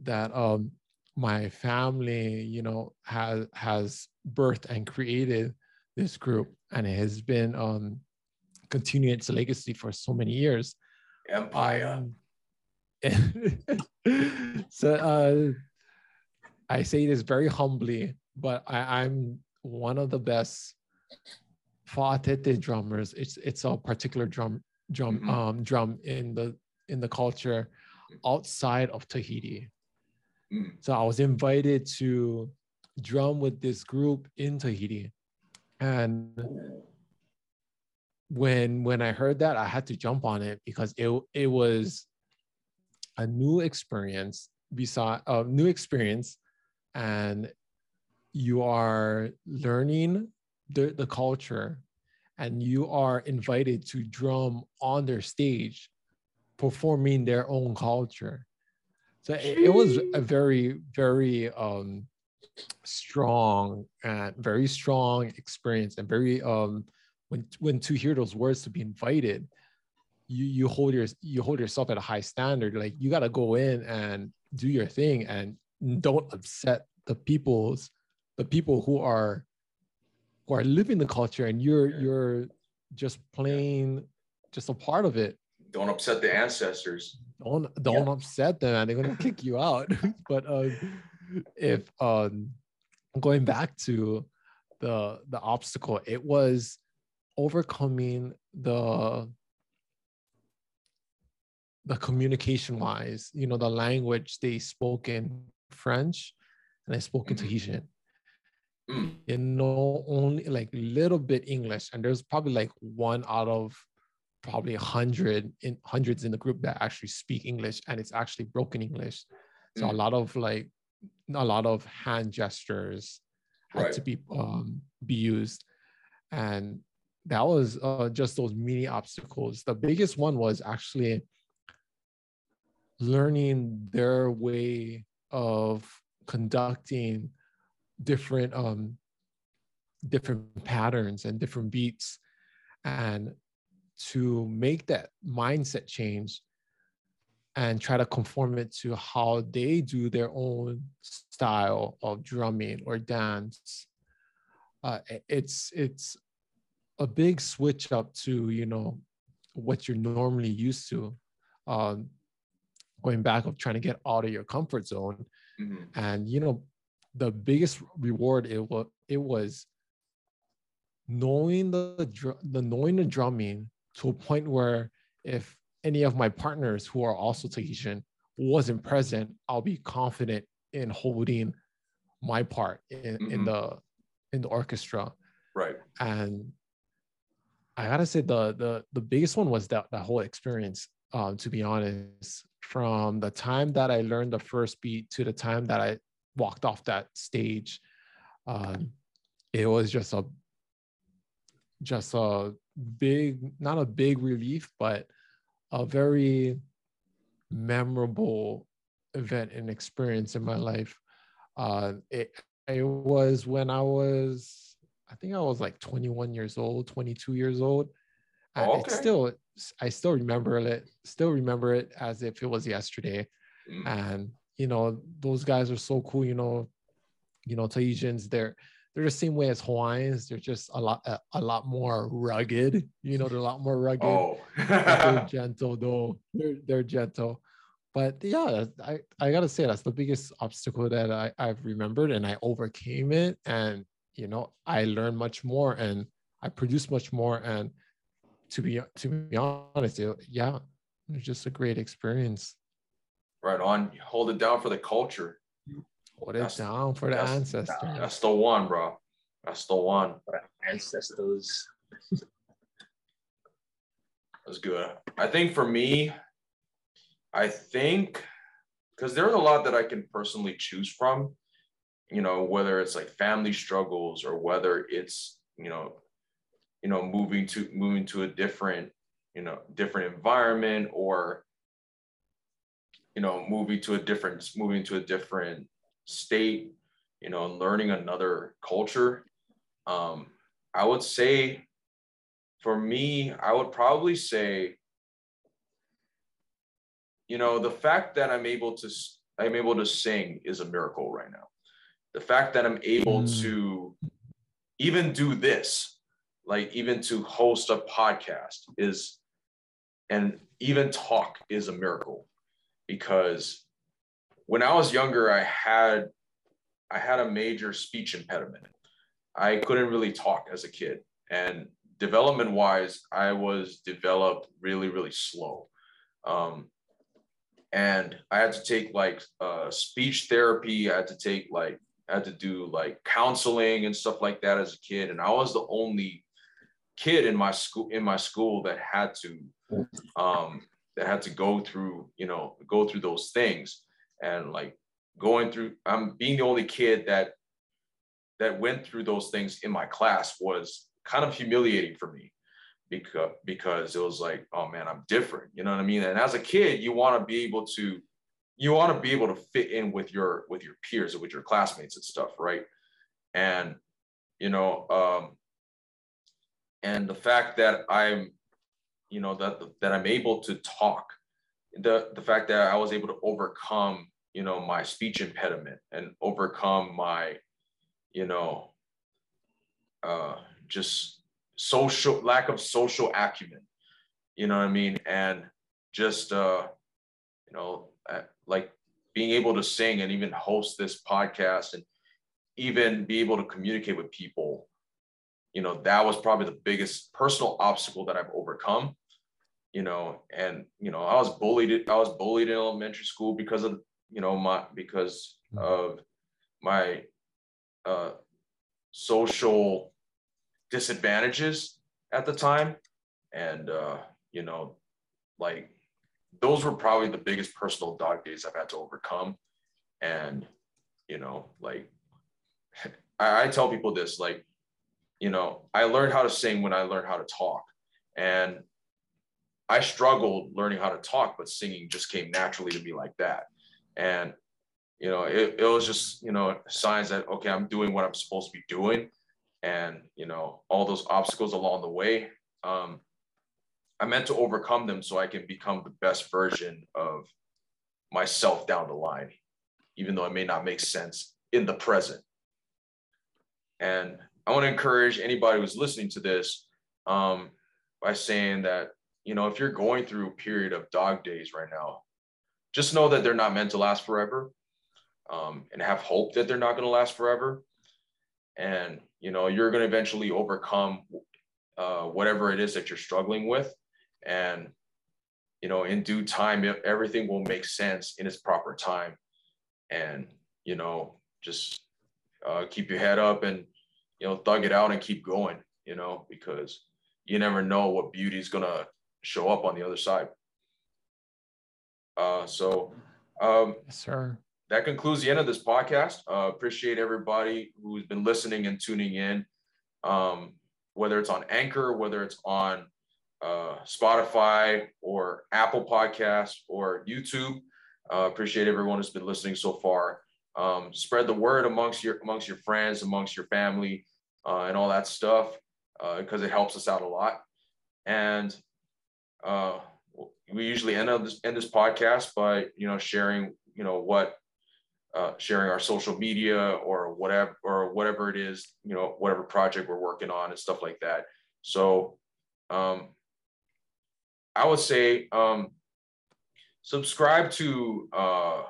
that um my family you know has has birthed and created this group and it has been um continuing its legacy for so many years Empire. um, so uh, I say this very humbly, but I, I'm one of the best fa'atete drummers. It's it's a particular drum drum Mhm. um drum in the in the culture outside of Tahiti. Mm. So I was invited to drum with this group in Tahiti. And when when I heard that, I had to jump on it because it it was a new experience beside a new experience and you are learning the, the culture and you are invited to drum on their stage performing their own culture. So it, it was a very very um strong and very strong experience and very um when when to hear those words to be invited you you hold your you hold yourself at a high standard. Like you got to go in and do your thing and don't upset the people's the people who are who are living the culture and you're Yeah. you're just plain just a part of it Don't upset the ancestors. don't don't upset them and they're gonna kick you out but uh, if um going back to the the obstacle it was overcoming the the communication wise you know the language they spoke in french and i spoke in Mhm. tahitian Mm. you know only like little bit english and there's probably like one out of probably a hundred in hundreds in the group that actually speak english and it's actually broken english so a Mm. lot of like a lot of hand gestures had Right. to be um be used and that was uh, just those mini obstacles the biggest one was actually learning their way of conducting different um different patterns and different beats and to make that mindset change and try to conform it to how they do their own style of drumming or dance uh, it's it's a big switch up to you know what you're normally used to um, going back of trying to get out of your comfort zone Mhm. and you know the biggest reward it was it was knowing the the knowing the drumming to a point where if any of my partners who are also Tahitian wasn't present, I'll be confident in holding my part in, in Mhm. the in the orchestra. Right. And I gotta say the the the biggest one was that that whole experience. Um, to be honest, from the time that I learned the first beat to the time that I walked off that stage, um, it was just a just a big, not a big relief, but a very memorable event and experience in my life. Uh, it, it was when I was, I think I was like 21 years old, 22 years old. And Oh, it's still, I still remember it, still remember it as if it was yesterday. Mm. And, you know, those guys are so cool, you know, you know, Tahitians, they're, they're the same way as Hawaiians. They're just a lot, a, a lot more rugged. You know, they're a lot more rugged Oh. they're gentle though. They're, they're gentle. But yeah, I, I gotta say that's the biggest obstacle that I, I've remembered and I overcame it. And you know, I learned much more and I produced much more. And to be to be honest, it, yeah, it's just a great experience. Right on. Hold it down for the culture. Hold it That's- down for the ancestors. That's the one, bro. That's the one. ancestors. That's good. I think for me, I think because there's a lot that I can personally choose from, you know, whether it's like family struggles or whether it's, you know, you know, moving to moving to a different, you know, different environment or you know, moving to a different moving to a different state, you know, and learning another culture. Um, I would say for me, I would probably say, you know, the fact that I'm able to I'm able to sing is a miracle right now. The fact that I'm able Mm. to even do this, like even to host a podcast is and even talk is a miracle because when I was younger, I had I had a major speech impediment. I couldn't really talk as a kid. And development wise, I was developed really, really slow. Um, and I had to take like uh, speech therapy. I had to take like I had to do like counseling and stuff like that as a kid, and I was the only kid in my school in my school that had to um, that had to go through you know go through those things. And like going through i'm being the only kid that that went through those things in my class was kind of humiliating for me because because it was like oh man i'm different. You know what i mean? And as a kid you want to be able to you want to be able to fit in with your with your peers and with your classmates and stuff right? And you know um and the fact that i'm you know that that i'm able to talk. The the fact that i was able to overcome you know my speech impediment and overcome my you know uh just social lack of social acumen you know what i mean? And just uh you know uh, like being able to sing and even host this podcast and even be able to communicate with people you know that was probably the biggest personal obstacle that i've overcome you know and you know i was bullied i was bullied in elementary school because of you know my because of my uh social disadvantages at the time. And uh you know like those were probably the biggest personal dog days i've had to overcome. And you know like I, I tell people this like you know i learned how to sing when i learned how to talk. And I struggled learning how to talk, but singing just came naturally to me like that. And, you know, it, it was just, you know, signs that, okay, I'm doing what I'm supposed to be doing. And, you know, all those obstacles along the way, um, I meant to overcome them so I can become the best version of myself down the line, even though it may not make sense in the present. And I want to encourage anybody who's listening to this um, by saying that you know, if you're going through a period of dog days right now, just know that they're not meant to last forever um, and have hope that they're not going to last forever. And, you know, you're going to eventually overcome uh, whatever it is that you're struggling with. And, you know, in due time, everything will make sense in its proper time. And, you know, just uh, keep your head up and, you know, thug it out and keep going, you know, because you never know what beauty is going to show up on the other side. Uh, so, um, yes, sir. That concludes the end of this podcast. Uh, appreciate everybody who's been listening and tuning in, um, whether it's on Anchor, whether it's on uh, Spotify or Apple Podcasts or YouTube. Uh, appreciate everyone who's been listening so far. Um, spread the word amongst your amongst your friends, amongst your family, uh, and all that stuff because uh, it helps us out a lot. And uh, we usually end this end this podcast by you know sharing you know what uh, sharing our social media or whatever or whatever it is you know whatever project we're working on and stuff like that. So um, i would say um, subscribe to uh,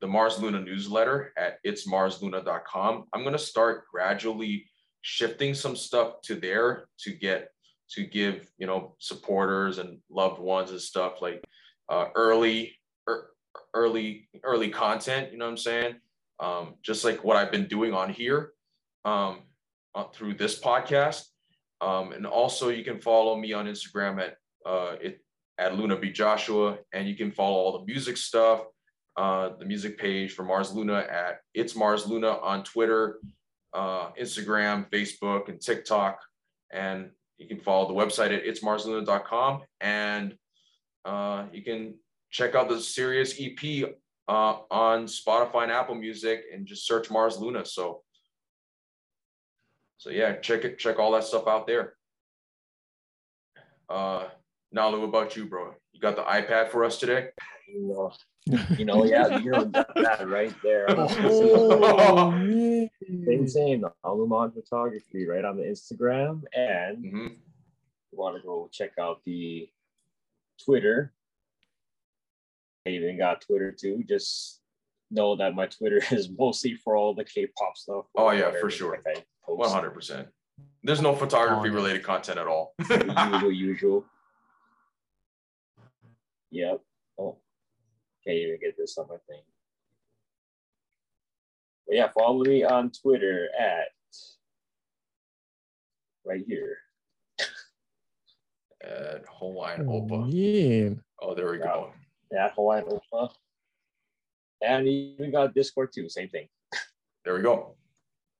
the mars luna newsletter at itsmarsluna.com i'm going to start gradually shifting some stuff to there to get to give you know supporters and loved ones and stuff like uh, early er, early early content you know what i'm saying? Um, just like what i've been doing on here um, uh, through this podcast. Um, and also you can follow me on instagram at uh, it at luna b joshua and you can follow all the music stuff uh, the music page for mars luna at it's mars luna on twitter uh, instagram facebook and tiktok and you can follow the website at itsmarsluna.com and uh, you can check out the Sirius EP uh, on Spotify and Apple Music and just search Mars Luna. So, so yeah, check it, check all that stuff out there. Uh, Nalu, what about you, bro? You got the iPad for us today? You know, you know yeah, you know that right there. Oh, Same, same. Alumon Photography, right on the Instagram, and Mm-hmm. you want to go check out the Twitter. I even got Twitter too. Just know that my Twitter is mostly for all the K-pop stuff. Oh, yeah, for sure. One hundred percent. There's no photography related content at all. usual, usual. Yep. Oh, Can't even get this on my thing. But yeah, follow me on Twitter at right here. At Hawaiian Oh, Opa. yeah. Oh, there we go. At Hawaiian Opa. And you even got Discord too, same thing. There we go.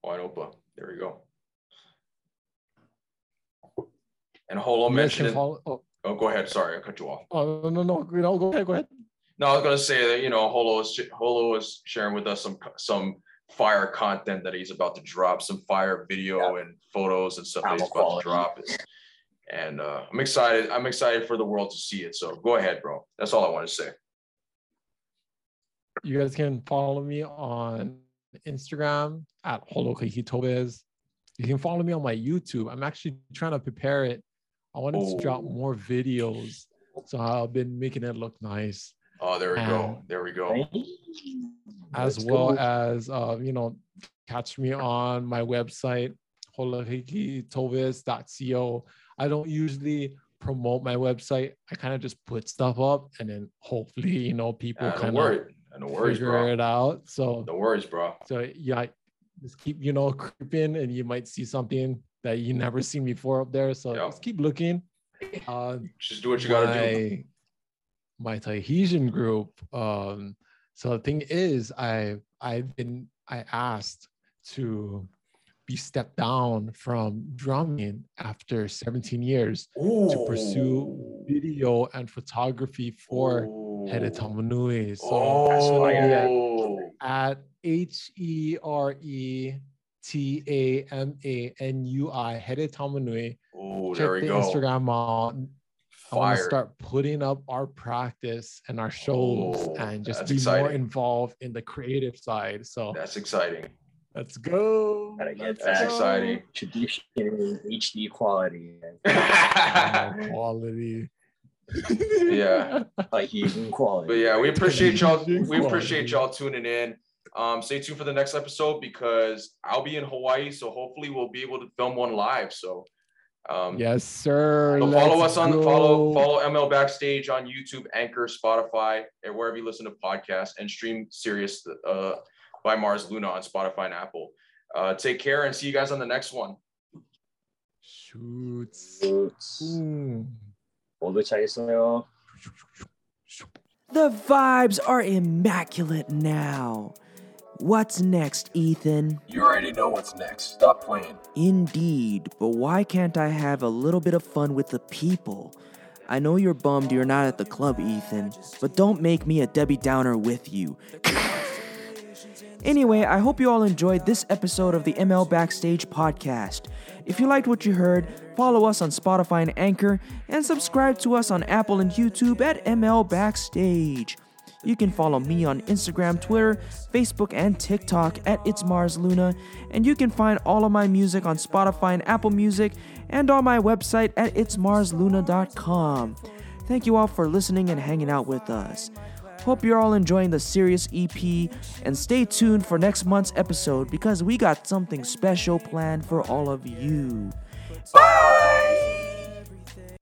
Hawaiian Opa. There we go. And Holo You guys can mentioned it. follow- oh, Oh, go ahead. Sorry, I cut you off. oh, no, no, no. No, go ahead, go ahead. No, I was gonna say that you know Holo is Holo is sharing with us some some fire content that he's about to drop, some fire video and photos and stuff that he's Camel about to drop. And uh, I'm excited. I'm excited for the world to see it. So go ahead, bro. That's all I want to say. You guys can follow me on Instagram at Holokahitobes. You can follow me on my YouTube. I'm actually trying to prepare it. I wanted to drop Oh. more videos. So I've been making it look nice. Oh, there we go. There we go. As well as uh, you know catch me on my website holokitovis.co i don't usually promote my website i kind of just put stuff up and then hopefully you know people no kind of No worries, figure bro. it out so No worries, bro. so yeah just keep you know creeping and you might see something that you never seen before up there so Yeah. just keep looking uh Just do what you gotta do. My, Tahitian group. Um, so the thing is, I I've been I asked to be stepped down from drumming after 17 years to pursue video and photography for Here Tamanui. So Oh, fire. at H E R E T A M A N U I Here Tamanui. Oh, Check there we the go. Instagram out. I want to start putting up our practice and our shows Oh, and just that's be more involved in the creative side. So That's exciting. let's go. Gotta get Let's That's that. go. exciting. Tradition HD quality. man. Quality. Yeah. Like even quality. But yeah, we appreciate y'all. We appreciate y'all tuning in. Um, stay tuned for the next episode because I'll be in Hawaii, so hopefully we'll be able to film one live. So, um, yes, sir. So follow us on go. follow follow ML Backstage on YouTube, Anchor, Spotify, and wherever you listen to podcasts, and stream Sirius uh, by Mars Luna on Spotify and Apple. Uh, take care and see you guys on the next one. Shoots. Shoots. Hmm. The vibes are immaculate now. What's next, Ethan? You already know what's next. Stop playing. Indeed, but why can't I have a little bit of fun with the people? I know you're bummed you're not at the club, Ethan, but don't make me a Debbie Downer with you. Anyway, I hope you all enjoyed this episode of the ML Backstage podcast. If you liked what you heard, follow us on Spotify and Anchor, and subscribe to us on Apple and YouTube at ML Backstage. You can follow me on Instagram, Twitter, Facebook, and TikTok at It's Mars Luna, and you can find all of my music on Spotify and Apple Music and on my website at itsmarsluna.com. Thank you all for listening and hanging out with us. Hope you're all enjoying the Sirius EP and stay tuned for next month's episode because we got something special planned for all of you. Bye!